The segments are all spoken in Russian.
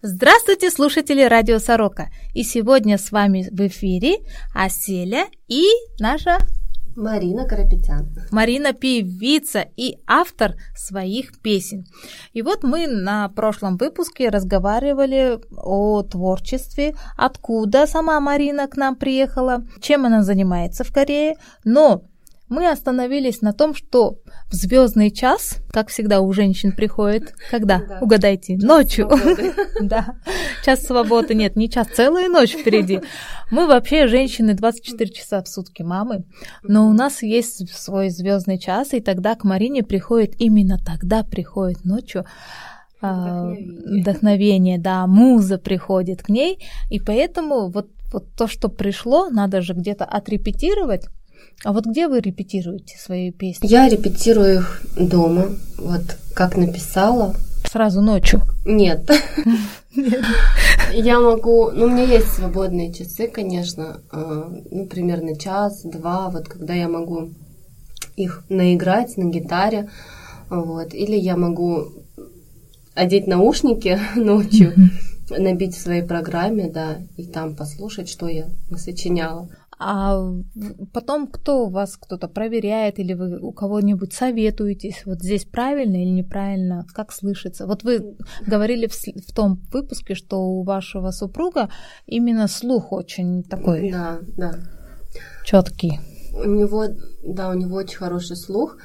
Здравствуйте, слушатели Радио Сорока! И сегодня с вами в эфире Аселя и наша Марина Карапетян. Марина певица и автор своих песен. И вот мы на прошлом выпуске разговаривали о творчестве, откуда сама Марина к нам приехала, чем она занимается в Корее. Но мы остановились на том, что в звездный час, как всегда у женщин приходит, когда? Да. Угадайте, час ночью. да, час свободы. Нет, не час, целая ночь впереди. Мы вообще женщины 24 часа в сутки мамы, но у нас есть свой звездный час, и тогда к Марине приходит, именно тогда приходит ночью а, вдохновение. вдохновение, да, муза приходит к ней, и поэтому вот, вот то, что пришло, надо же где-то отрепетировать, а вот где вы репетируете свои песни? Я репетирую их дома, вот как написала. Сразу ночью? Нет. Я могу, ну, у меня есть свободные часы, конечно, а, ну, примерно час-два, вот когда я могу их наиграть на гитаре, вот, или я могу одеть наушники ночью, набить в своей программе, да, и там послушать, что я сочиняла. А потом кто у вас кто-то проверяет или вы у кого-нибудь советуетесь, вот здесь правильно или неправильно, как слышится. Вот вы говорили в, в том выпуске, что у вашего супруга именно слух очень такой. Да, да. Четкий. У него, да, у него очень хороший слух.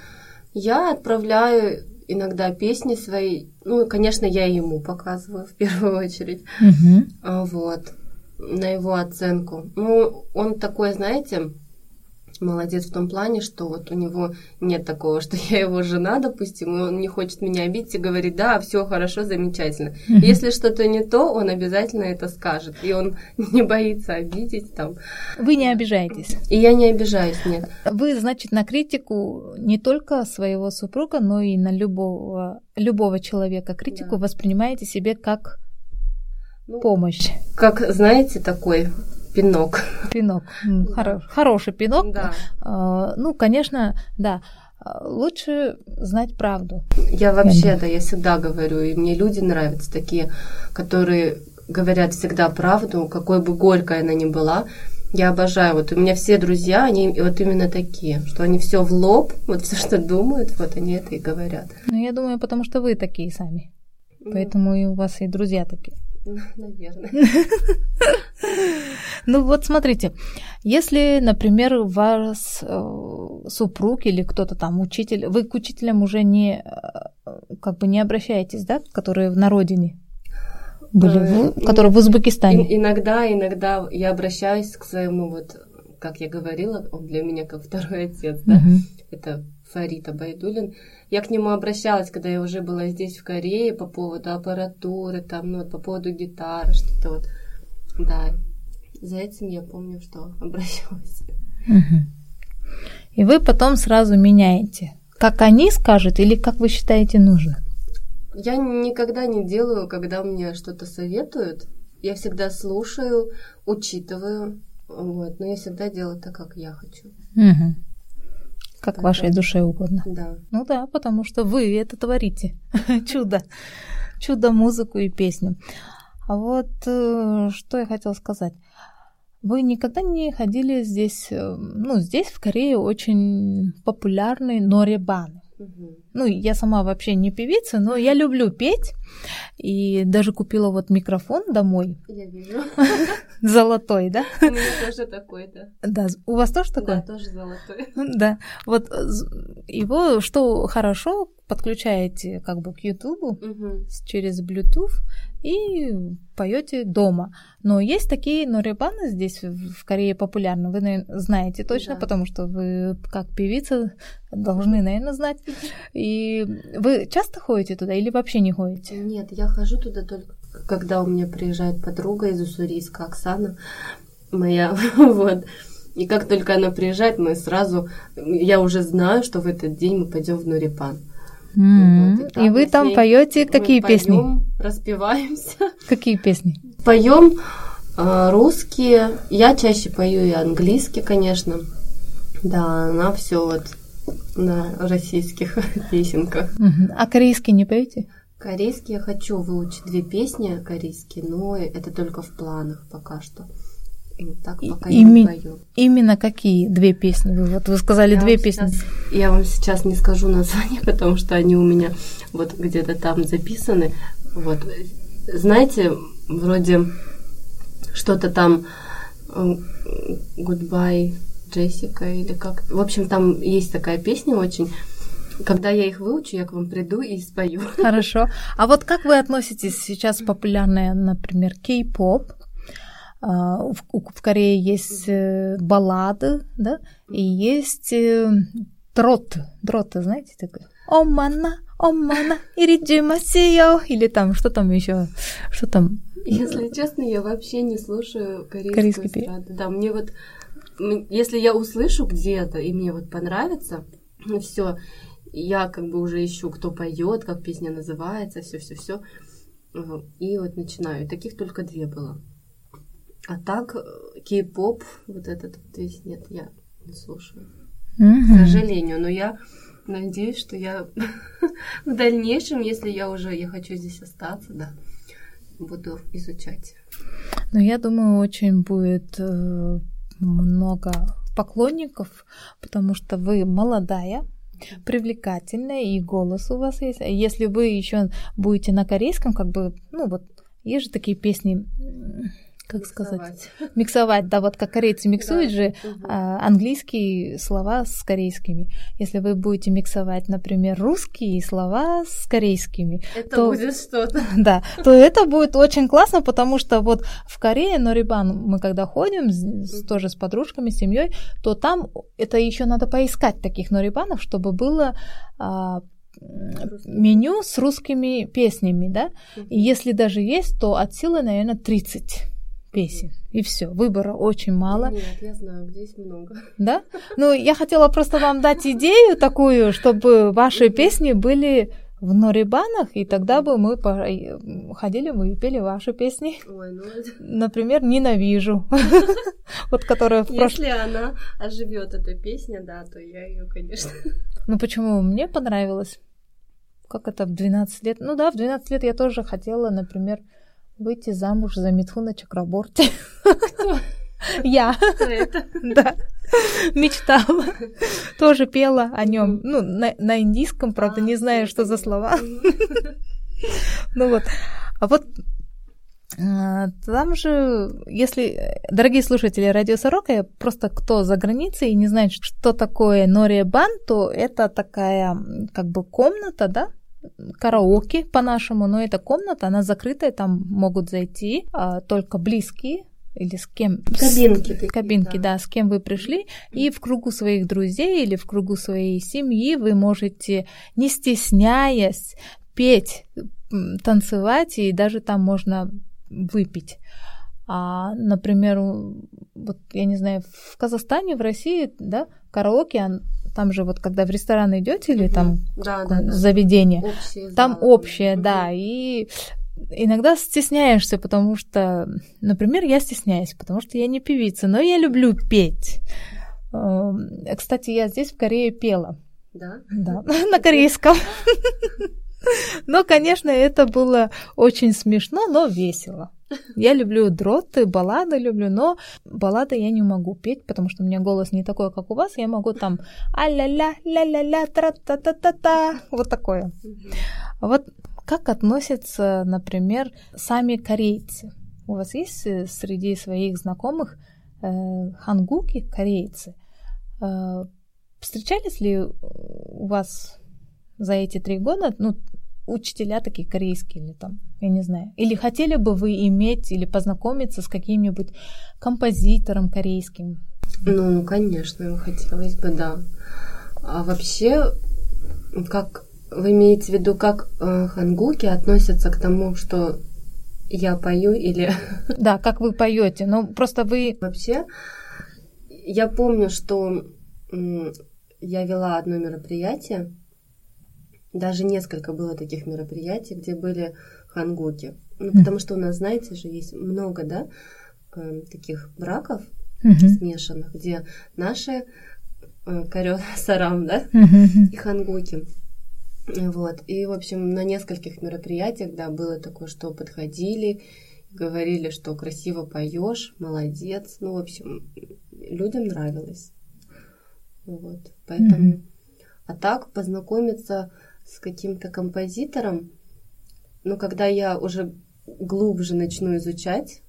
Я отправляю иногда песни свои, ну, конечно, я ему показываю в первую очередь. Угу. Вот на его оценку. Ну, он такой, знаете, молодец в том плане, что вот у него нет такого, что я его жена, допустим, и он не хочет меня обидеть и говорит, да, все хорошо, замечательно. Mm-hmm. Если что-то не то, он обязательно это скажет, и он не боится обидеть там. Вы не обижаетесь? И я не обижаюсь, нет. Вы, значит, на критику не только своего супруга, но и на любого, любого человека критику да. воспринимаете себе как ну, помощь. Как, знаете, такой пинок. Пинок. Да. хороший пинок. Да. А, ну, конечно, да. А, лучше знать правду. Я вообще, да, я всегда говорю, и мне люди нравятся такие, которые говорят всегда правду, какой бы горькой она ни была. Я обожаю. Вот у меня все друзья, они вот именно такие, что они все в лоб, вот все, что думают, вот они это и говорят. Ну, я думаю, потому что вы такие сами. Поэтому и у вас и друзья такие. Наверное. Ну вот смотрите, если, например, вас э, супруг или кто-то там учитель, вы к учителям уже не э, как бы не обращаетесь, да, которые на родине были, в, э, которые в Узбекистане? Иногда, иногда я обращаюсь к своему вот, как я говорила, он для меня как второй отец, да, это Фарид Абайдулин. Я к нему обращалась, когда я уже была здесь, в Корее, по поводу аппаратуры, там, ну, вот, по поводу гитары, что-то вот. Да, за этим я помню, что обращалась. И вы потом сразу меняете. Как они скажут или как вы считаете нужно? Я никогда не делаю, когда мне что-то советуют. Я всегда слушаю, учитываю, вот, но я всегда делаю так, как я хочу. Угу как так, вашей душе угодно. Да. Ну да, потому что вы это творите. Чудо. Чудо, музыку и песню. А вот э, что я хотела сказать. Вы никогда не ходили здесь, э, ну, здесь в Корее очень популярный Ну, я сама вообще не певица, но я люблю петь. И даже купила вот микрофон домой. Я вижу. Золотой, да? У меня тоже такой, да. Да, у вас тоже такой? Да, тоже золотой. Да, вот его, что хорошо, подключаете как бы к Ютубу угу. через Bluetooth и поете дома. Но есть такие норебаны здесь в Корее популярны. Вы, наверное, знаете точно, да. потому что вы как певица должны, наверное, знать. И вы часто ходите туда или вообще не ходите? Нет, я хожу туда только когда у меня приезжает подруга из Уссурийска, Оксана моя, вот. И как только она приезжает, мы сразу, я уже знаю, что в этот день мы пойдем в Нурипан. Mm-hmm. Вот, и, и вы там поете какие мы песни? Поем, распеваемся. Какие песни? Поем э, русские. Я чаще пою и английский, конечно. Да, она все вот на российских песенках. Mm-hmm. А корейский не поете? Корейский я хочу выучить две песни корейские, но это только в планах пока что. Так пока и, я не пою. Именно какие две песни? Вы, вот вы сказали я две песни. Сейчас, я вам сейчас не скажу название, потому что они у меня вот где-то там записаны. Вот. Знаете, вроде что-то там Goodbye Джессика или как. В общем, там есть такая песня очень. Когда я их выучу, я к вам приду и спою. Хорошо. А вот как вы относитесь сейчас популярная, например, кей-поп? А, в Корее есть э, баллады, да, и есть э, дроты. Дроты, знаете, такое? Омана, омана, иридимасио. Или там, что там еще? Что там? Если честно, я вообще не слушаю корейскую эстраду. Да, мне вот если я услышу где-то, и мне вот понравится, ну все, я как бы уже ищу, кто поет, как песня называется, все, все, все. И вот начинаю. Таких только две было. А так, э, кей-поп, вот этот весь нет, я не слушаю. Mm-hmm. К сожалению, но я надеюсь, что я в дальнейшем, если я уже я хочу здесь остаться, да, буду изучать. Ну, я думаю, очень будет э, много поклонников, потому что вы молодая, привлекательная, и голос у вас есть. Если вы еще будете на корейском, как бы, ну вот, есть же такие песни, как миксовать. сказать, миксовать, да, вот как корейцы миксуют да. же угу. английские слова с корейскими. Если вы будете миксовать, например, русские слова с корейскими, это то, будет что-то. Да, то это будет очень классно, потому что вот в Корее, Норибан, мы когда ходим, с, тоже с подружками, с семьей, то там это еще надо поискать таких норибанов, чтобы было а, меню с русскими песнями, да, и если даже есть, то от силы, наверное, 30 песен. И все, выбора очень мало. Нет, я знаю, здесь много. Да? Ну, я хотела просто вам дать идею такую, чтобы ваши песни были в норибанах, и тогда бы мы ходили, мы и пели ваши песни. Ой, ну... Например, «Ненавижу», вот которая в прошлом... Если она оживет эта песня, да, то я ее, конечно... Ну почему? Мне понравилось. Как это в 12 лет? Ну да, в 12 лет я тоже хотела, например, выйти замуж за Митхуна Чакраборти. Кто? Я. Да. Мечтала. Тоже пела о нем. Ну, на, на индийском, правда, не знаю, что за слова. Ну вот. А вот а, там же, если, дорогие слушатели Радио Сорока, просто кто за границей и не знает, что такое Нория Бан, то это такая как бы комната, да, караоке по-нашему, но эта комната, она закрытая, там могут зайти а, только близкие или с кем... Кабинки. С, такие, кабинки, да. да, с кем вы пришли. И в кругу своих друзей или в кругу своей семьи вы можете, не стесняясь, петь, танцевать, и даже там можно выпить. А, например, вот я не знаю, в Казахстане, в России, да, караоке, там же вот когда в ресторан идете или там да, да, заведение, общие там залы. общее, да, и иногда стесняешься, потому что, например, я стесняюсь, потому что я не певица, но я люблю петь. Эм, кстати, я здесь в Корее пела. Да? Да, на корейском. Но, конечно, это было очень смешно, но весело. Я люблю дроты, баллады люблю, но баллады я не могу петь, потому что у меня голос не такой, как у вас. Я могу там а-ля-ля, ля-ля-ля, тра-та-та-та-та, вот такое. Вот как относятся, например, сами корейцы? У вас есть э, среди своих знакомых э, хангуки, корейцы? Э, встречались ли у вас за эти три года, ну, учителя такие корейские или там, я не знаю. Или хотели бы вы иметь или познакомиться с каким-нибудь композитором корейским? Ну, конечно, хотелось бы, да. А вообще, как вы имеете в виду, как э, хангуки относятся к тому, что я пою или... Да, как вы поете. Ну, просто вы... Вообще, я помню, что я вела одно мероприятие, даже несколько было таких мероприятий, где были хангуки. Ну, потому что у нас, знаете же, есть много, да, э, таких браков mm-hmm. смешанных, где наши э, карё сарам, да, mm-hmm. и хангуки. Вот. И, в общем, на нескольких мероприятиях, да, было такое, что подходили, говорили, что красиво поешь, молодец. Ну, в общем, людям нравилось. Вот. Поэтому. Mm-hmm. А так познакомиться с каким-то композитором, ну, когда я уже глубже начну изучать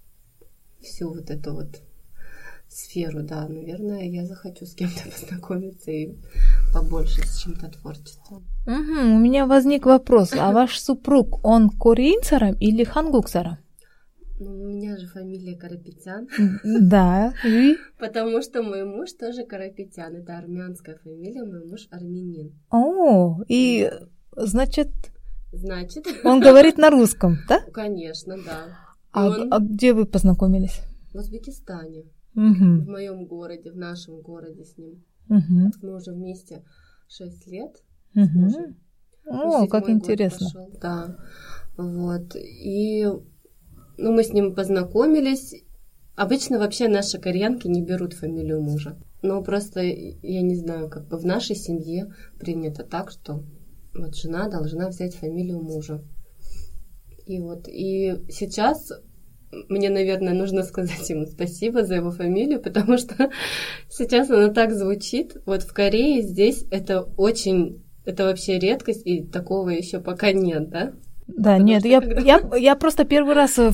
всю вот эту вот сферу, да, наверное, я захочу с кем-то познакомиться и побольше с чем-то творчеством. Угу, у меня возник вопрос, а ваш супруг, он корейцаром или хангуксаром? Ну, у меня же фамилия Карапетян. Да, и? Потому что мой муж тоже Карапетян. Это армянская фамилия, мой муж армянин. О, и значит... Значит... Он говорит на русском, да? Конечно, да. А, он... а где вы познакомились? В Узбекистане. Угу. В моем городе, в нашем городе с ним. Угу. Мы уже вместе 6 лет. Угу. О, как интересно. Пошел. Да. Вот. И ну, мы с ним познакомились. Обычно вообще наши кореянки не берут фамилию мужа. Но просто, я не знаю, как бы в нашей семье принято так, что вот жена должна взять фамилию мужа. И вот, и сейчас мне, наверное, нужно сказать ему спасибо за его фамилию, потому что сейчас она так звучит. Вот в Корее здесь это очень, это вообще редкость, и такого еще пока нет, да? Да, Потому нет, я, я, я просто первый раз в,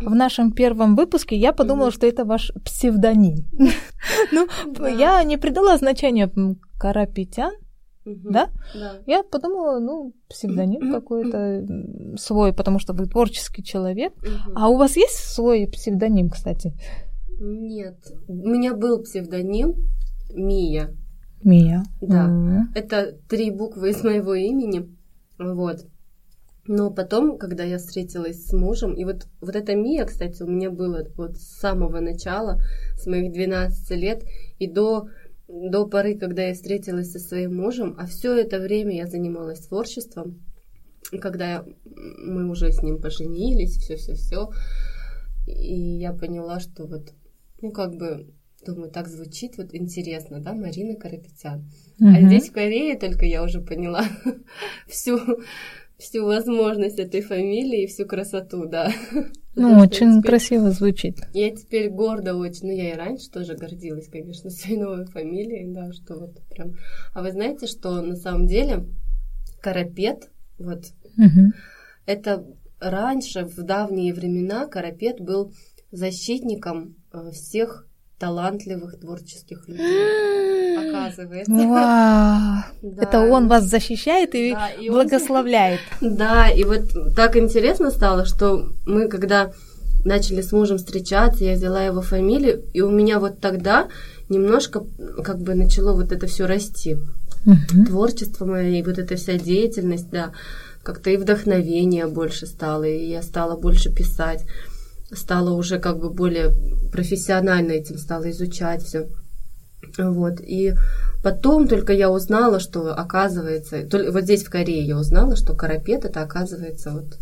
в нашем первом выпуске я подумала, что это ваш псевдоним. Ну, я не придала значения Карапетян, да? Я подумала, ну, псевдоним какой-то свой, потому что вы творческий человек. А у вас есть свой псевдоним, кстати? Нет, у меня был псевдоним Мия. Мия. Да. Это три буквы из моего имени. Вот. Но потом, когда я встретилась с мужем, и вот, вот эта Мия, кстати, у меня было вот с самого начала, с моих 12 лет и до, до поры, когда я встретилась со своим мужем, а все это время я занималась творчеством, когда я, мы уже с ним поженились, все-все-все, и я поняла, что вот, ну, как бы, думаю, так звучит вот интересно, да, Марина Карапетян. Угу. А здесь в Корее только я уже поняла всю всю возможность этой фамилии и всю красоту, да. Ну, очень теперь... красиво звучит. Я теперь горда очень, ну, я и раньше тоже гордилась, конечно, своей новой фамилией, да, что вот прям... А вы знаете, что на самом деле Карапет, вот, угу. это раньше, в давние времена, Карапет был защитником э, всех талантливых творческих людей. Оказывается. Вау! Да. Это он вас защищает и, да, и благословляет. Он... Да, и вот так интересно стало, что мы когда начали с мужем встречаться, я взяла его фамилию, и у меня вот тогда немножко как бы начало вот это все расти. Угу. Творчество мое, и вот эта вся деятельность, да, как-то и вдохновение больше стало, и я стала больше писать стала уже как бы более профессионально этим стала изучать все. Вот. И потом только я узнала, что оказывается, вот здесь в Корее я узнала, что карапет это оказывается вот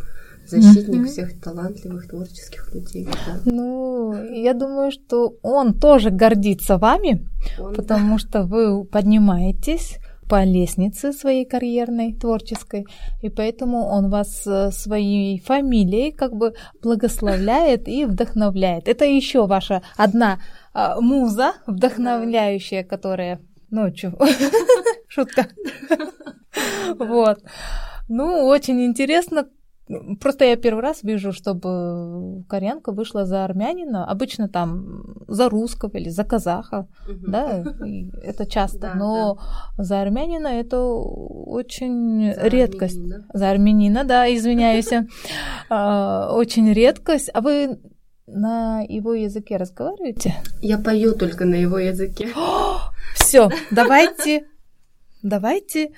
защитник mm-hmm. всех талантливых творческих людей. Да. Ну, я думаю, что он тоже гордится вами, он, потому да. что вы поднимаетесь по лестнице своей карьерной, творческой, и поэтому он вас э, своей фамилией как бы благословляет и вдохновляет. Это еще ваша одна а, муза вдохновляющая, которая ночью. Шутка. Вот. Ну, очень интересно, Просто я первый раз вижу, чтобы кореянка вышла за армянина. Обычно там за русского или за казаха, угу. да, это часто. Да, Но да. за армянина это очень за редкость. Армянина. За армянина, да, извиняюсь. А, очень редкость. А вы на его языке разговариваете? Я пою только на его языке. Все, давайте, давайте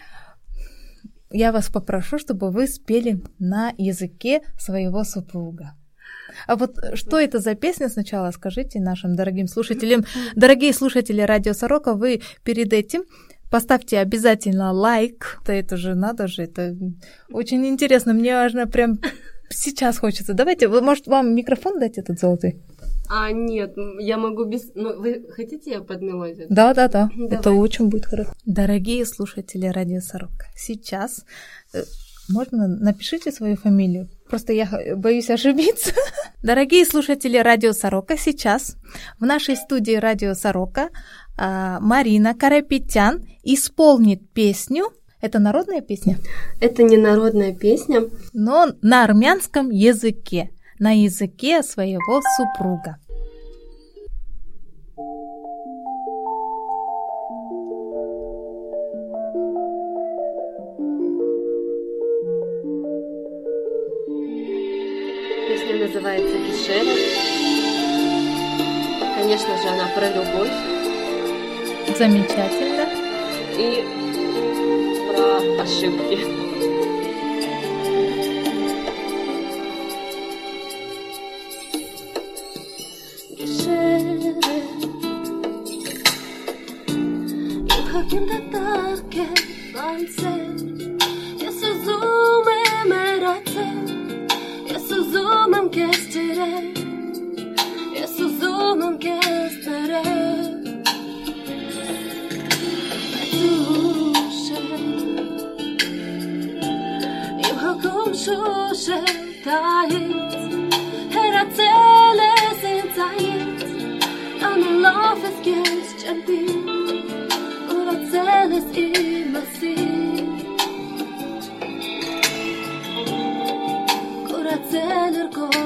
я вас попрошу, чтобы вы спели на языке своего супруга. А вот что это за песня сначала скажите нашим дорогим слушателям. Дорогие слушатели Радио Сорока, вы перед этим поставьте обязательно лайк. Да это же надо же, это очень интересно. Мне важно прям сейчас хочется. Давайте, может, вам микрофон дать этот золотой? А, нет, я могу без... Ну, вы хотите, я под мелодию? Да, да, да. Давай. Это очень будет хорошо. Дорогие слушатели Радио Сорока, сейчас э, можно напишите свою фамилию. Просто я боюсь ошибиться. Дорогие слушатели Радио Сорока, сейчас в нашей студии Радио Сорока а, Марина Карапетян исполнит песню. Это народная песня? Это не народная песня. Но на армянском языке, на языке своего супруга. Песня называется «Кишера». Конечно же, она про любовь. Замечательно. И про ошибки. Hakimde office jest czerpi Urodzeny z imasy Kuraceny rkoi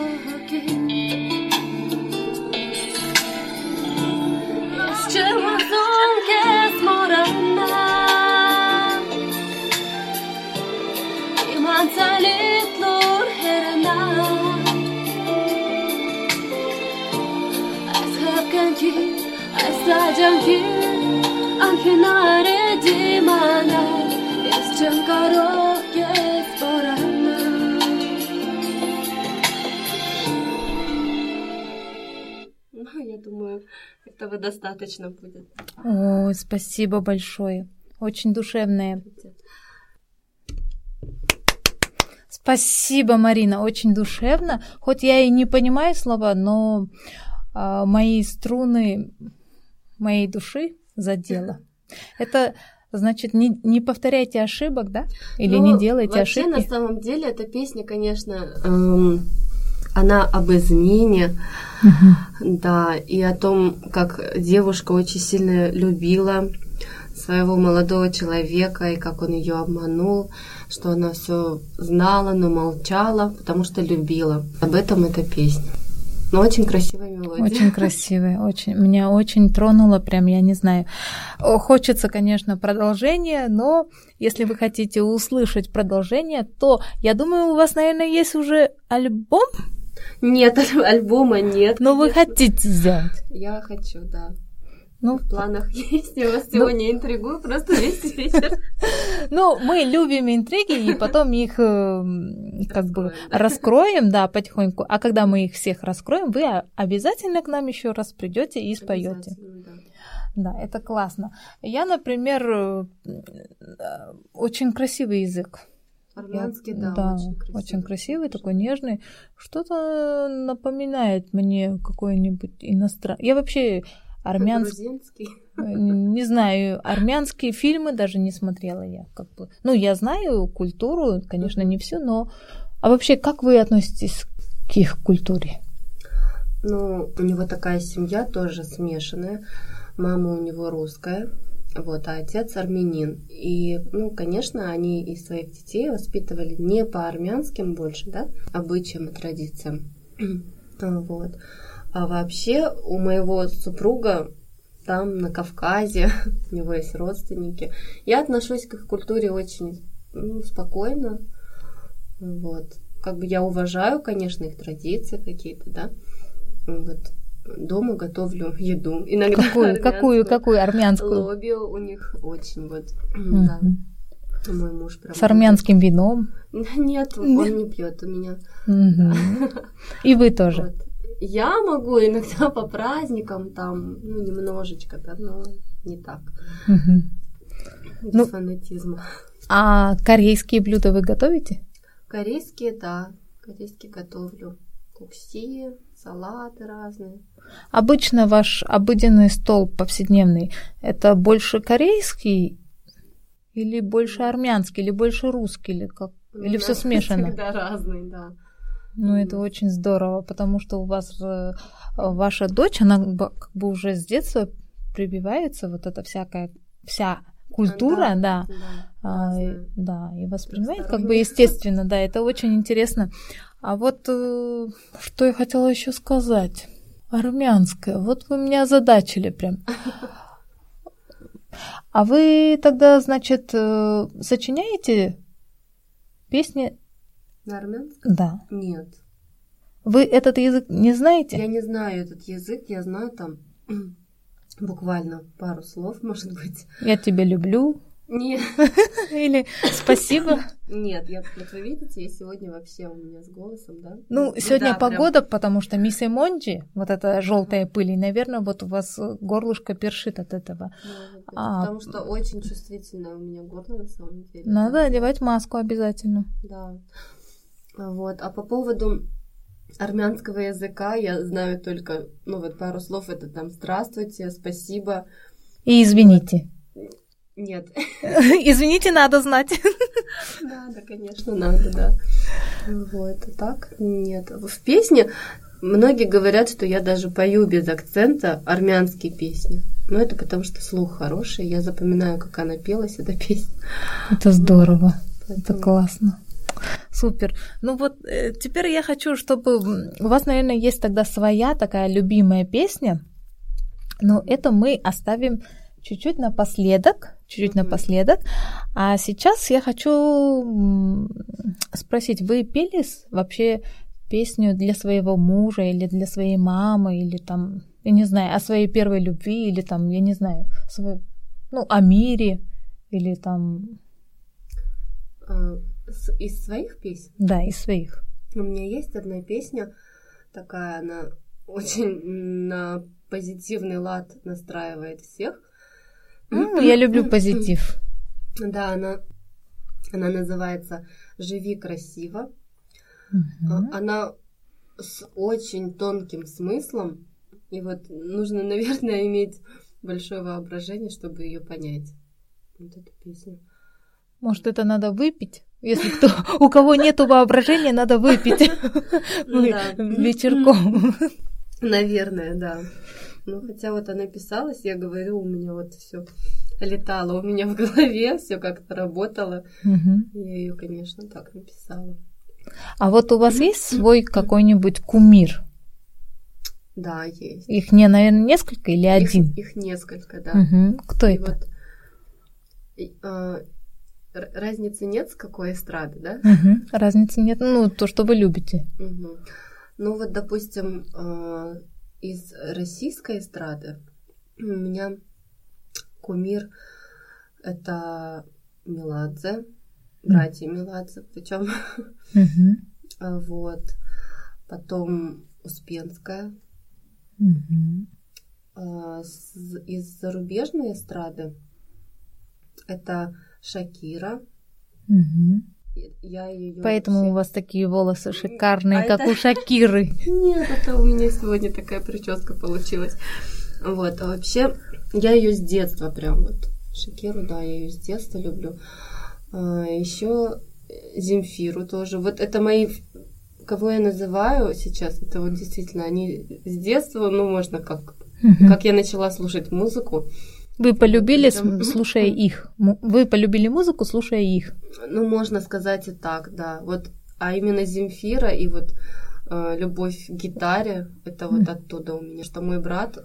Ну, я думаю, этого достаточно будет. Ой, спасибо большое. Очень душевное. Спасибо, Марина, очень душевно. Хоть я и не понимаю слова, но э, мои струны моей души задело. Это значит, не, не повторяйте ошибок, да? Или ну, не делайте вообще, ошибки? на самом деле, эта песня, конечно, эм, она об измене, угу. да, и о том, как девушка очень сильно любила своего молодого человека, и как он ее обманул, что она все знала, но молчала, потому что любила. Об этом эта песня. Но очень красивая мелодия. Очень красивая, очень. Меня очень тронуло, прям, я не знаю. Хочется, конечно, продолжение, но если вы хотите услышать продолжение, то я думаю, у вас, наверное, есть уже альбом? Нет, альбома нет. Но вы хотите сделать? Я хочу, да. Ну, в планах есть. Я вас ну, сегодня интригую просто весь вечер. Ну, мы любим интриги, и потом их э, как бы раскроем, да, потихоньку. А когда мы их всех раскроем, вы обязательно к нам еще раз придете и споете. Да. это классно. Я, например, э, очень красивый язык. Армянский, да, да очень красивый. Очень красивый, такой нежный. Что-то напоминает мне какой-нибудь иностранный. Я вообще армянский. Э, не знаю, армянские фильмы даже не смотрела я. Как бы. Ну, я знаю культуру, конечно, не всю, но... А вообще, как вы относитесь к их культуре? Ну, у него такая семья тоже смешанная. Мама у него русская, вот, а отец армянин. И, ну, конечно, они и своих детей воспитывали не по армянским больше, да, обычаям и традициям. вот. А вообще у моего супруга там, на Кавказе, у него есть родственники. Я отношусь к их культуре очень ну, спокойно. Вот. Как бы я уважаю, конечно, их традиции какие-то, да. Вот. Дома готовлю еду. Иногда какую, какую, какую армянскую? Лоби у них очень вот. Mm-hmm. Да. Мой муж прям. С армянским вином? Нет, он не пьет у меня. И вы тоже. Я могу иногда по праздникам там, ну, немножечко, да, но не так. Угу. Без ну, фанатизма. А корейские блюда вы готовите? Корейские, да. Корейские готовлю. Кукси, салаты разные. Обычно ваш обыденный стол повседневный это больше корейский или больше армянский, или больше русский, или как? Или все смешано? Да, разный, да. Ну, это очень здорово, потому что у вас э, ваша дочь, она как бы уже с детства прибивается вот эта всякая вся культура, да, да, да, а, да и воспринимает как бы естественно, да, это очень интересно. А вот э, что я хотела еще сказать, армянское, вот вы меня озадачили прям. А вы тогда, значит, э, сочиняете песни? На армянском? Да. Нет. Вы этот язык не знаете? Я не знаю этот язык, я знаю там буквально пару слов, может быть. Я тебя люблю. Нет. Или спасибо. Нет, я, вот вы видите, я сегодня вообще у меня с голосом, да? Ну, сегодня да, погода, прям... потому что мисс Эмонджи, вот эта желтая пыль, и, наверное, вот у вас горлышко першит от этого. Может быть, а... Потому что очень чувствительное у меня горло на самом деле. Надо одевать маску обязательно. Да. Вот. А по поводу армянского языка я знаю только, ну вот пару слов, это там «здравствуйте», «спасибо». И «извините». Нет. Извините, надо знать. Да, да, конечно, надо, да. Вот, а так нет. В песне многие говорят, что я даже пою без акцента армянские песни. Но это потому, что слух хороший, я запоминаю, как она пелась, эта песня. Это здорово, Поэтому... это классно. Супер. Ну вот э, теперь я хочу, чтобы у вас, наверное, есть тогда своя такая любимая песня, но это мы оставим чуть-чуть напоследок, чуть-чуть mm-hmm. напоследок. А сейчас я хочу спросить, вы пели вообще песню для своего мужа или для своей мамы или там, я не знаю, о своей первой любви или там, я не знаю, свой, ну, о мире или там... А, из своих песен? Да, из своих. У меня есть одна песня, такая она очень на позитивный лад настраивает всех. Mm, я люблю позитив. Да, она, она называется «Живи красиво». Mm-hmm. Она с очень тонким смыслом. И вот нужно, наверное, иметь большое воображение, чтобы ее понять. Вот эту песню. Может, это надо выпить? Если кто, у кого нету воображения, надо выпить вечерком. Наверное, да. Ну, хотя вот она писалась, я говорю, у меня вот все летало у меня в голове, все как-то работало. Я ее, конечно, так написала. А вот у вас есть свой какой-нибудь кумир? Да, есть. Их не, наверное, несколько или один? Их, несколько, да. Угу. Кто и это? Вот, а, разницы нет, с какой эстрады, да? Угу. Разницы нет, ну, то, что вы любите. Угу. Ну, вот, допустим, а, из российской эстрады у меня кумир это Меладзе, братья mm. Меладзе, причем. Mm-hmm. вот. Потом Успенская. Mm-hmm. из зарубежной эстрады это Шакира. Угу. Я ее Поэтому все... у вас такие волосы шикарные, а как это... у Шакиры. Нет, это у меня сегодня такая прическа получилась. Вот, а вообще я ее с детства прям вот. Шакиру, да, я ее с детства люблю. А, еще Земфиру тоже. Вот это мои, кого я называю сейчас, это вот действительно они с детства, ну, можно как, как я начала слушать музыку. Вы полюбили, слушая их? Вы полюбили музыку, слушая их? Ну, можно сказать и так, да. Вот, а именно Земфира и вот э, любовь к гитаре, это вот оттуда у меня. Что мой брат,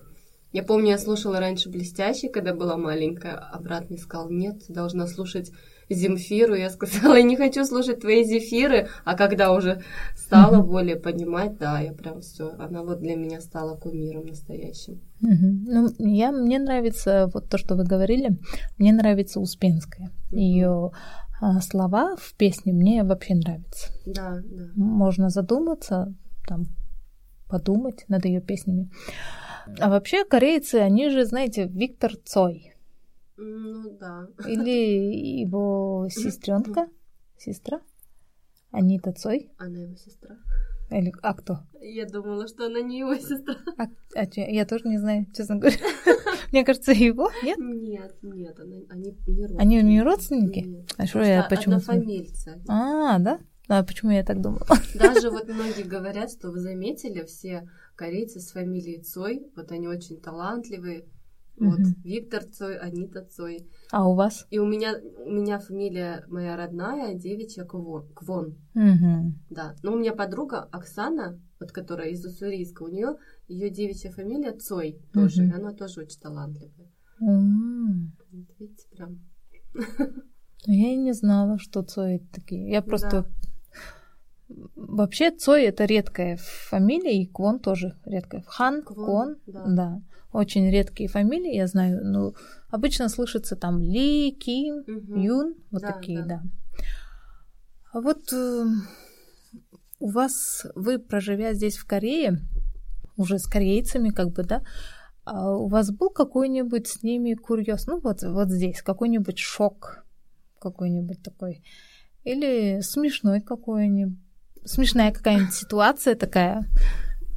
я помню, я слушала раньше «Блестящий», когда была маленькая, а брат мне сказал, нет, ты должна слушать Земфиру. Я сказала, я не хочу слушать твои зефиры, а когда уже стала mm-hmm. более понимать, да, я прям все, она вот для меня стала кумиром настоящим. Mm-hmm. Ну, я, мне нравится вот то, что вы говорили, мне нравится Успенская. Mm-hmm. Ее а, слова в песне мне вообще нравятся. Да, да. Можно задуматься, там, подумать над ее песнями. А вообще корейцы, они же, знаете, Виктор Цой. Ну да. Или его сестренка, сестра, Анита Цой. Она его сестра. Или, а кто? Я думала, что она не его сестра. А, а че, я тоже не знаю, честно говоря. Мне кажется, его, нет? Нет, нет, она, они не родственники. Они не родственники? Нет. А что я почему? Однофамильцы. А, да? А почему я так думала? Даже вот многие говорят, что вы заметили, все корейцы с фамилией Цой, вот они очень талантливые. Вот Мгм. Виктор Цой, Анита Цой. А у вас? И у меня, у меня фамилия моя родная, девичья Квон. Квон. Мгм. Да. Но у меня подруга Оксана, вот которая из Уссурийска, у нее ее девичья фамилия Цой тоже. Мгм. И она тоже очень талантливая. М. Вот видите, прям. Я и не знала, что Цои такие. Я просто... Вообще Цой это редкая фамилия, и Квон тоже редкая. Хан, Квон, Квон, да. да. Очень редкие фамилии, я знаю. Ну, обычно слышится там Ли, Ким, Мгм. Юн, вот Да, такие, да. да. А вот э, у вас, вы проживя здесь в Корее, уже с корейцами, как бы, да, а у вас был какой-нибудь с ними курьез, ну вот, вот здесь, какой-нибудь шок, какой-нибудь такой, или смешной какой-нибудь, смешная какая-нибудь ситуация такая.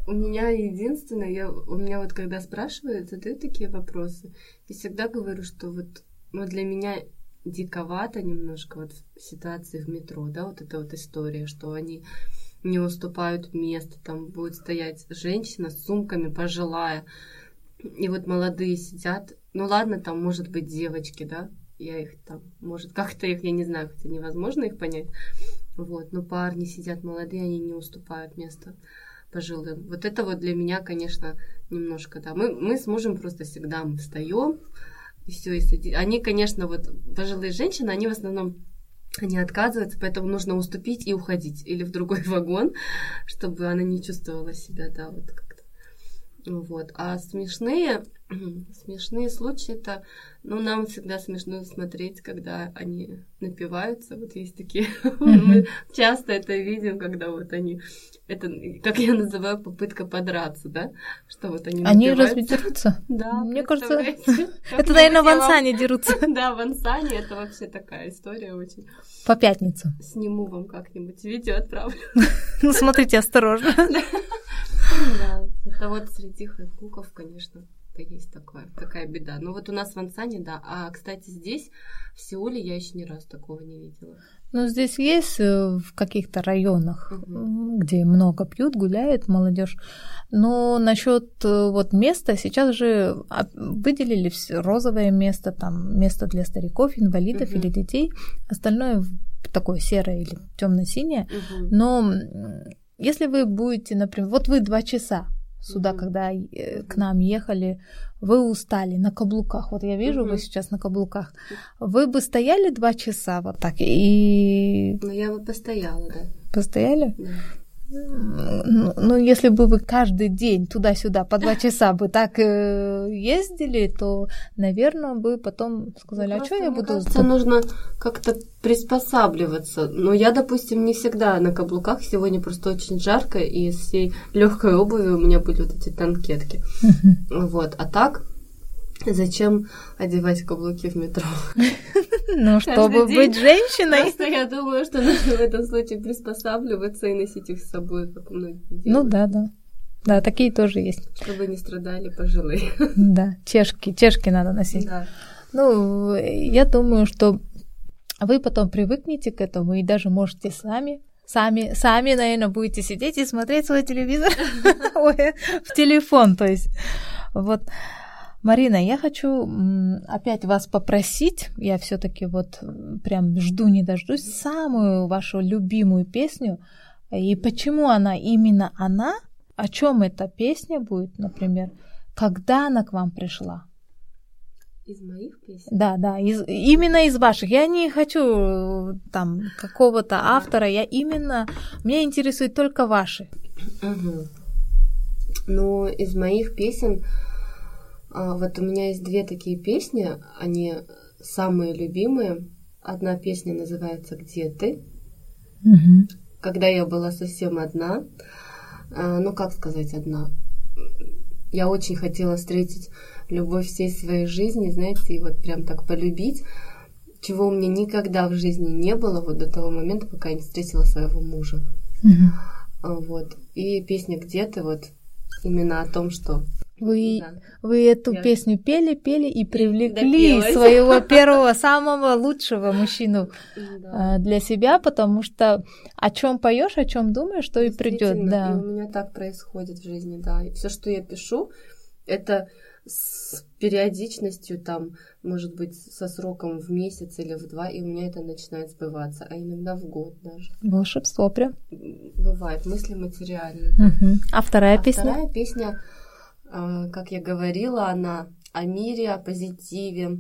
У меня единственное, я, у меня вот когда спрашивают, задают такие вопросы, я всегда говорю, что вот ну, для меня диковато немножко вот ситуации в метро, да, вот эта вот история, что они не уступают место, там будет стоять женщина с сумками пожилая, и вот молодые сидят, ну ладно, там может быть девочки, да, я их там, может как-то их, я не знаю, хотя невозможно их понять, вот, но парни сидят молодые, они не уступают место пожилым. Вот это вот для меня, конечно, немножко, да. Мы, мы с мужем просто всегда мы встаем, и все, и сади- Они, конечно, вот пожилые женщины, они в основном они отказываются, поэтому нужно уступить и уходить или в другой вагон, чтобы она не чувствовала себя, да, вот как-то. Вот. А смешные, смешные случаи это, ну, нам всегда смешно смотреть, когда они напиваются. Вот есть такие, мы часто это видим, когда вот они, это, как я называю, попытка подраться, да, что вот они Они разве дерутся? Да, Мне кажется? Это, наверное, в Ансане дерутся. Да, в Ансане это вообще такая история очень. По пятницам. Сниму вам как-нибудь видео, отправлю. Ну, смотрите осторожно. Да, это вот среди хэкуков, конечно, это есть такое, такая беда. Ну вот у нас в Ансане, да. А, кстати, здесь, в Сеуле, я еще ни разу такого не видела. Ну, здесь есть э, в каких-то районах, м, где много пьют, гуляет молодежь. Но насчет э, вот места, сейчас же выделили розовое место, там место для стариков, инвалидов Мгм. или детей. Остальное такое серое или темно-синее. Мгм. Но если вы будете, например, вот вы два часа сюда, Мгм. когда э, к нам ехали, вы устали на каблуках. Вот я вижу, вы Мгм. сейчас на каблуках. Вы бы стояли два часа вот так и Ну, я бы постояла, да. постояли? да. Ну, ну, если бы вы каждый день туда-сюда по два часа бы так э, ездили, то, наверное, бы потом сказали, а Просто, что я мне буду... кажется, нужно как-то приспосабливаться. Но я, допустим, не всегда на каблуках. Сегодня просто очень жарко, и из всей легкой обуви у меня были вот эти танкетки. Вот. А так, зачем одевать каблуки в метро? Ну, чтобы день быть женщиной. Просто я думаю, что нужно в этом случае приспосабливаться и носить их с собой, как многие Ну да, да. Да, такие тоже есть. чтобы не страдали пожилые. Да, чешки, чешки надо носить. Да. Ну, я думаю, что вы потом привыкнете к этому и даже можете сами Сами, сами, наверное, будете сидеть и смотреть свой телевизор в телефон, то есть. Вот. Марина, я хочу опять вас попросить, я все-таки вот прям жду не дождусь, самую вашу любимую песню. И почему она именно она? О чем эта песня будет, например? Когда она к вам пришла? Из моих песен? Да, да, из, именно из ваших. Я не хочу э, там какого-то автора, я именно, меня интересует только ваши. Ну, из моих песен, вот у меня есть две такие песни, они самые любимые. Одна песня называется «Где ты?», когда я была совсем одна. А, Ну, как сказать одна? Я очень хотела встретить любовь всей своей жизни, знаете, и вот прям так полюбить, чего у меня никогда в жизни не было вот до того момента, пока я не встретила своего мужа. Вот. И песня «Где ты?» вот именно о том, что вы, да. вы эту Я... песню пели, пели и привлекли Допелась. своего первого, самого лучшего мужчину да. для себя, потому что о чем поешь, о чем думаешь, то и придет. Да. И у меня так происходит в жизни, да. И все, что я пишу, это с периодичностью, там, может быть, со сроком в месяц или в два, и у меня это начинает сбываться, а иногда в год даже. Волшебство прям. Бывает, мысли материальные. Угу. А вторая а песня? Вторая песня, а, как я говорила, она о мире, о позитиве,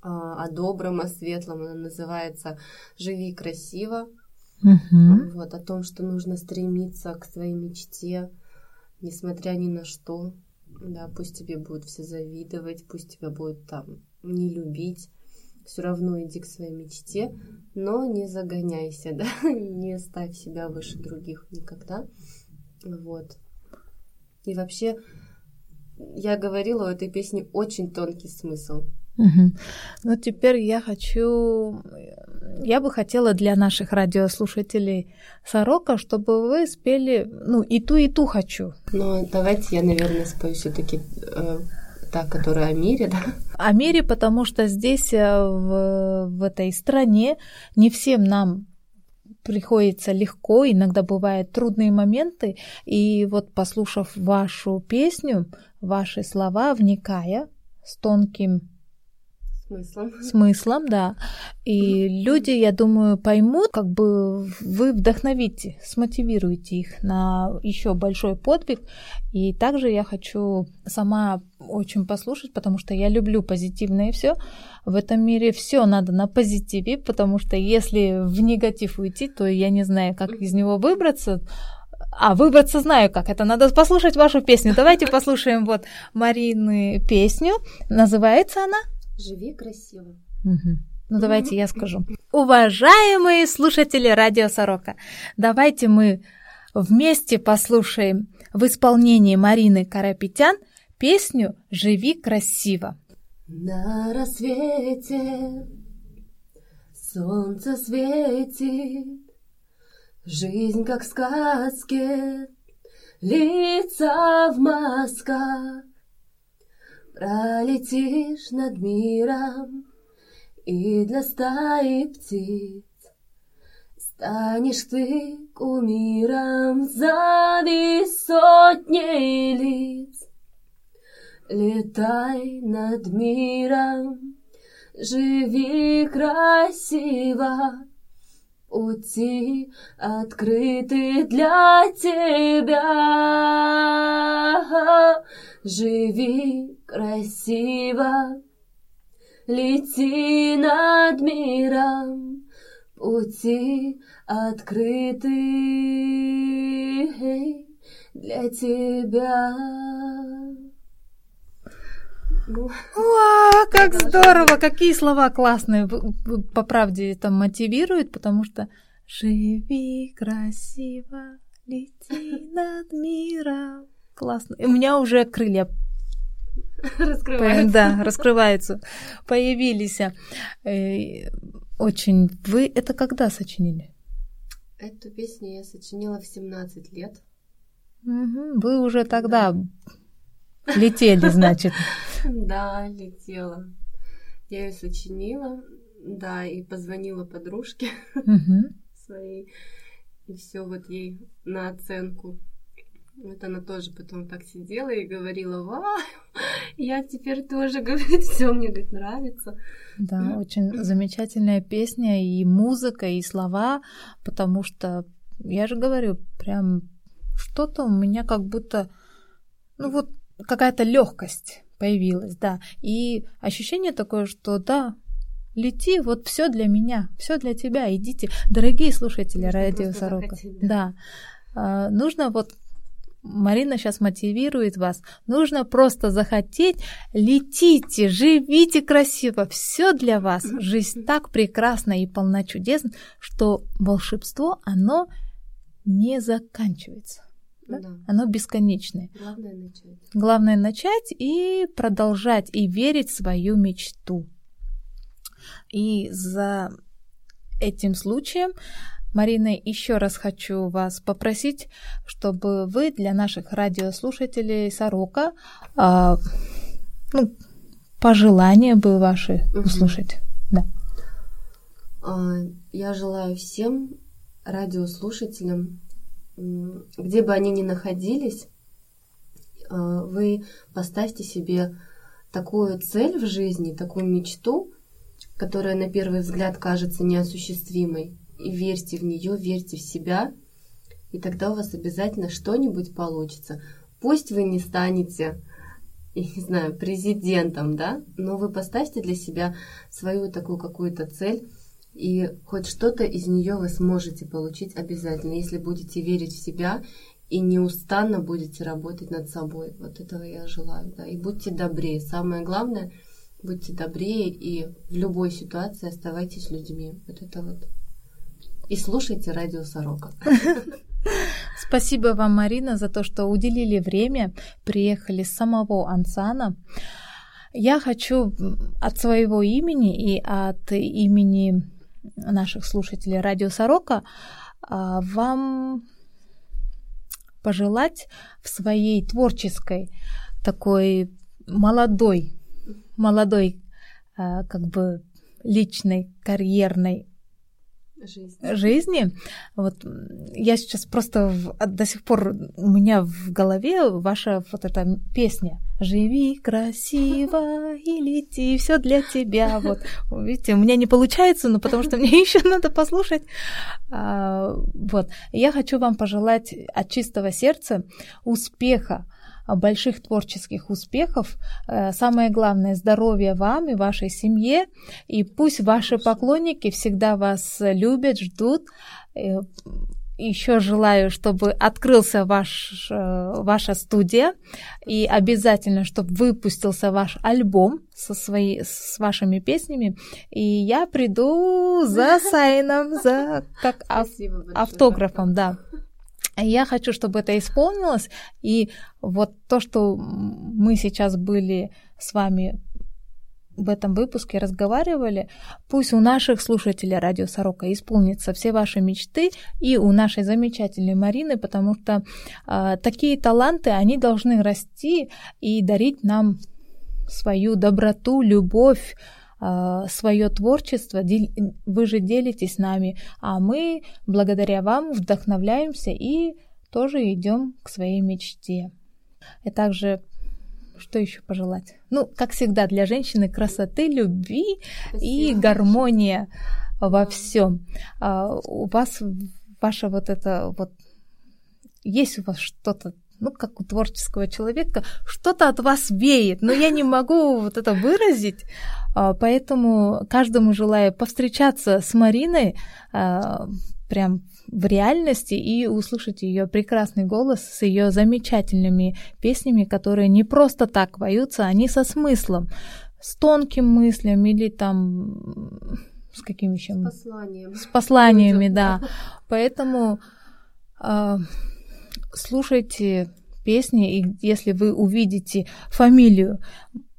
а, о добром, о светлом. Она называется «Живи красиво». Угу. Вот, о том, что нужно стремиться к своей мечте, несмотря ни на что. Да, пусть тебе будут все завидовать, пусть тебя будут там не любить. Все равно иди к своей мечте, но не загоняйся, да, не ставь себя выше других никогда. Вот. И вообще, я говорила, у этой песни очень тонкий смысл. Угу. Ну, теперь я хочу... Я бы хотела для наших радиослушателей Сорока, чтобы вы спели, ну, и ту, и ту хочу. Ну, давайте я, наверное, спою все таки э, та, которая о мире, да? О мире, потому что здесь, э, в, в этой стране, не всем нам приходится легко, иногда бывают трудные моменты, и вот послушав вашу песню, ваши слова, вникая с тонким смыслом. Смыслом, да. И люди, я думаю, поймут, как бы вы вдохновите, смотивируете их на еще большой подвиг. И также я хочу сама очень послушать, потому что я люблю позитивное все. В этом мире все надо на позитиве, потому что если в негатив уйти, то я не знаю, как из него выбраться. А, выбраться знаю как. Это надо послушать вашу песню. Давайте послушаем вот Марины песню. Называется она Живи красиво. Угу. Ну, давайте я скажу. Уважаемые слушатели Радио Сорока, давайте мы вместе послушаем в исполнении Марины Карапетян песню «Живи красиво». На рассвете солнце светит, Жизнь как в сказке, лица в масках. Пролетишь над миром, и для стаи птиц Станешь ты кумиром за сотней лиц. Летай над миром, живи красиво, Пути открыты для тебя. Живи красиво, лети над миром, пути открыты для тебя. Ну, Уа, как здорово, какие слова классные. По правде это мотивирует, потому что живи красиво, лети над миром. Классно. И у меня уже крылья раскрываются. Да, раскрываются. Появились. Э, очень. Вы это когда сочинили? Эту песню я сочинила в 17 лет. Угу, вы уже тогда да. летели, значит. Да, летела. Я ее сочинила, да, и позвонила подружке своей, и все вот ей на оценку вот она тоже потом так сидела и говорила, вау, я теперь тоже, говорит, все мне, говорит, нравится. Да, очень замечательная песня и музыка, и слова, потому что, я же говорю, прям что-то у меня как будто, ну вот какая-то легкость появилась, да, и ощущение такое, что да, лети, вот все для меня, все для тебя, идите, дорогие слушатели нужно радио Сорока, да, а, нужно вот Марина сейчас мотивирует вас. Нужно просто захотеть, летите, живите красиво. Все для вас. Жизнь так прекрасна и полна чудес, что волшебство, оно не заканчивается. Да? Да. Оно бесконечное. Главное начать. Главное начать и продолжать, и верить в свою мечту. И за этим случаем Марина, еще раз хочу вас попросить, чтобы вы для наших радиослушателей Сорока э, ну, пожелания бы ваши услышать. Да. А, я желаю всем радиослушателям, где бы они ни находились, а, вы поставьте себе такую цель в жизни, такую мечту, которая на первый взгляд кажется неосуществимой. И верьте в нее, верьте в себя, и тогда у вас обязательно что-нибудь получится. Пусть вы не станете, я не знаю, президентом, да, но вы поставьте для себя свою такую какую-то цель, и хоть что-то из нее вы сможете получить обязательно, если будете верить в себя и неустанно будете работать над собой. Вот этого я желаю. Да. И будьте добрее. Самое главное, будьте добрее и в любой ситуации оставайтесь людьми. Вот это вот. И слушайте радио Сорока. Спасибо вам, Марина, за то, что уделили время, приехали с самого Ансана. Я хочу от своего имени и от имени наших слушателей Радио Сорока а, вам пожелать в своей творческой такой молодой, молодой а, как бы личной, карьерной жизни. жизни. Вот я сейчас просто в, до сих пор у меня в голове ваша вот эта песня «Живи красиво и лети, все для тебя». Вот, видите, у меня не получается, но потому что мне еще надо послушать. А, вот, я хочу вам пожелать от чистого сердца успеха больших творческих успехов. Э, самое главное, здоровья вам и вашей семье. И пусть ваши поклонники всегда вас любят, ждут. Э, Еще желаю, чтобы открылся ваш, э, ваша студия и обязательно, чтобы выпустился ваш альбом со свои, с вашими песнями. И я приду за сайном, за как ав, автографом, да. Я хочу, чтобы это исполнилось. И вот то, что мы сейчас были с вами в этом выпуске разговаривали, пусть у наших слушателей Радио Сорока исполнится все ваши мечты и у нашей замечательной Марины, потому что э, такие таланты, они должны расти и дарить нам свою доброту, любовь, свое творчество, вы же делитесь с нами, а мы благодаря вам вдохновляемся и тоже идем к своей мечте. И также что еще пожелать? Ну, как всегда, для женщины красоты, любви Спасибо. и гармония во всем. А, у вас ваша вот это вот есть у вас что-то ну, как у творческого человека, что-то от вас веет, но я не могу вот это выразить, а, поэтому каждому желаю повстречаться с Мариной а, прям в реальности и услышать ее прекрасный голос с ее замечательными песнями, которые не просто так поются, они со смыслом, с тонким мыслям или там с какими еще? С посланием. С посланиями, да. Поэтому э, слушайте песни, и если вы увидите фамилию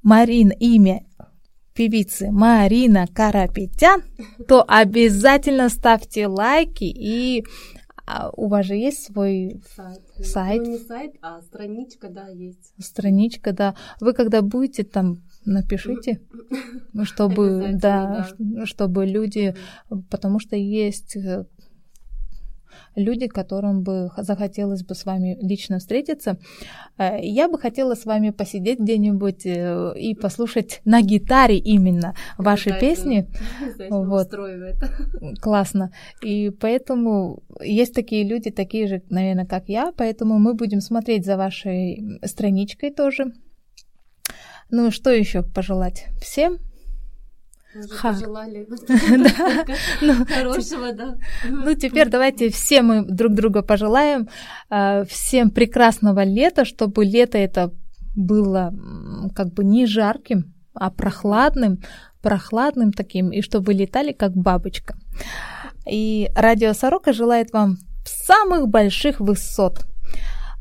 Марин, имя певицы Марина Карапетян, то обязательно ставьте лайки и а у вас же есть свой сайт. сайт. Ну, не сайт, а страничка, да, есть. Страничка, да. Вы когда будете там, напишите, чтобы, да, да, чтобы люди, потому что есть э, люди, которым бы захотелось бы с вами лично встретиться. Э, я бы хотела с вами посидеть где-нибудь э, и послушать на гитаре именно ваши песни. Вот. Классно. И поэтому есть такие люди, такие же, наверное, как я, поэтому мы будем смотреть за вашей страничкой тоже. Ну, что еще пожелать всем? Ха. пожелали ну, хорошего, да. Ну, теперь давайте все мы друг друга пожелаем. А, всем прекрасного лета, чтобы лето это было как бы не жарким, а прохладным, прохладным таким, и чтобы летали как бабочка. И Радио Сорока желает вам самых больших высот.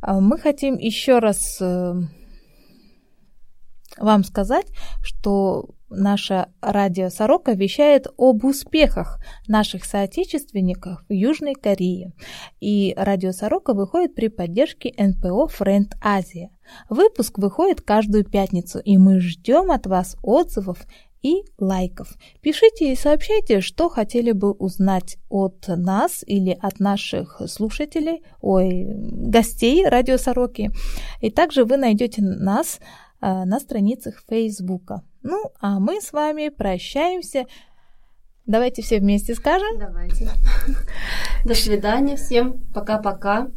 А, мы хотим еще раз э, вам сказать, что наша радио Сорока вещает об успехах наших соотечественников в Южной Корее. И радио Сорока выходит при поддержке НПО Френд Азия. Выпуск выходит каждую пятницу, и мы ждем от вас отзывов и лайков. Пишите и сообщайте, что хотели бы узнать от нас или от наших слушателей, ой, гостей Радио Сороки. И также вы найдете нас э, на страницах Фейсбука. Ну, а мы с вами прощаемся. Давайте все вместе скажем. Давайте. До свидания всем. Пока-пока.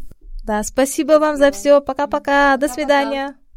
Да, спасибо вам за все. Пока-пока. До свидания.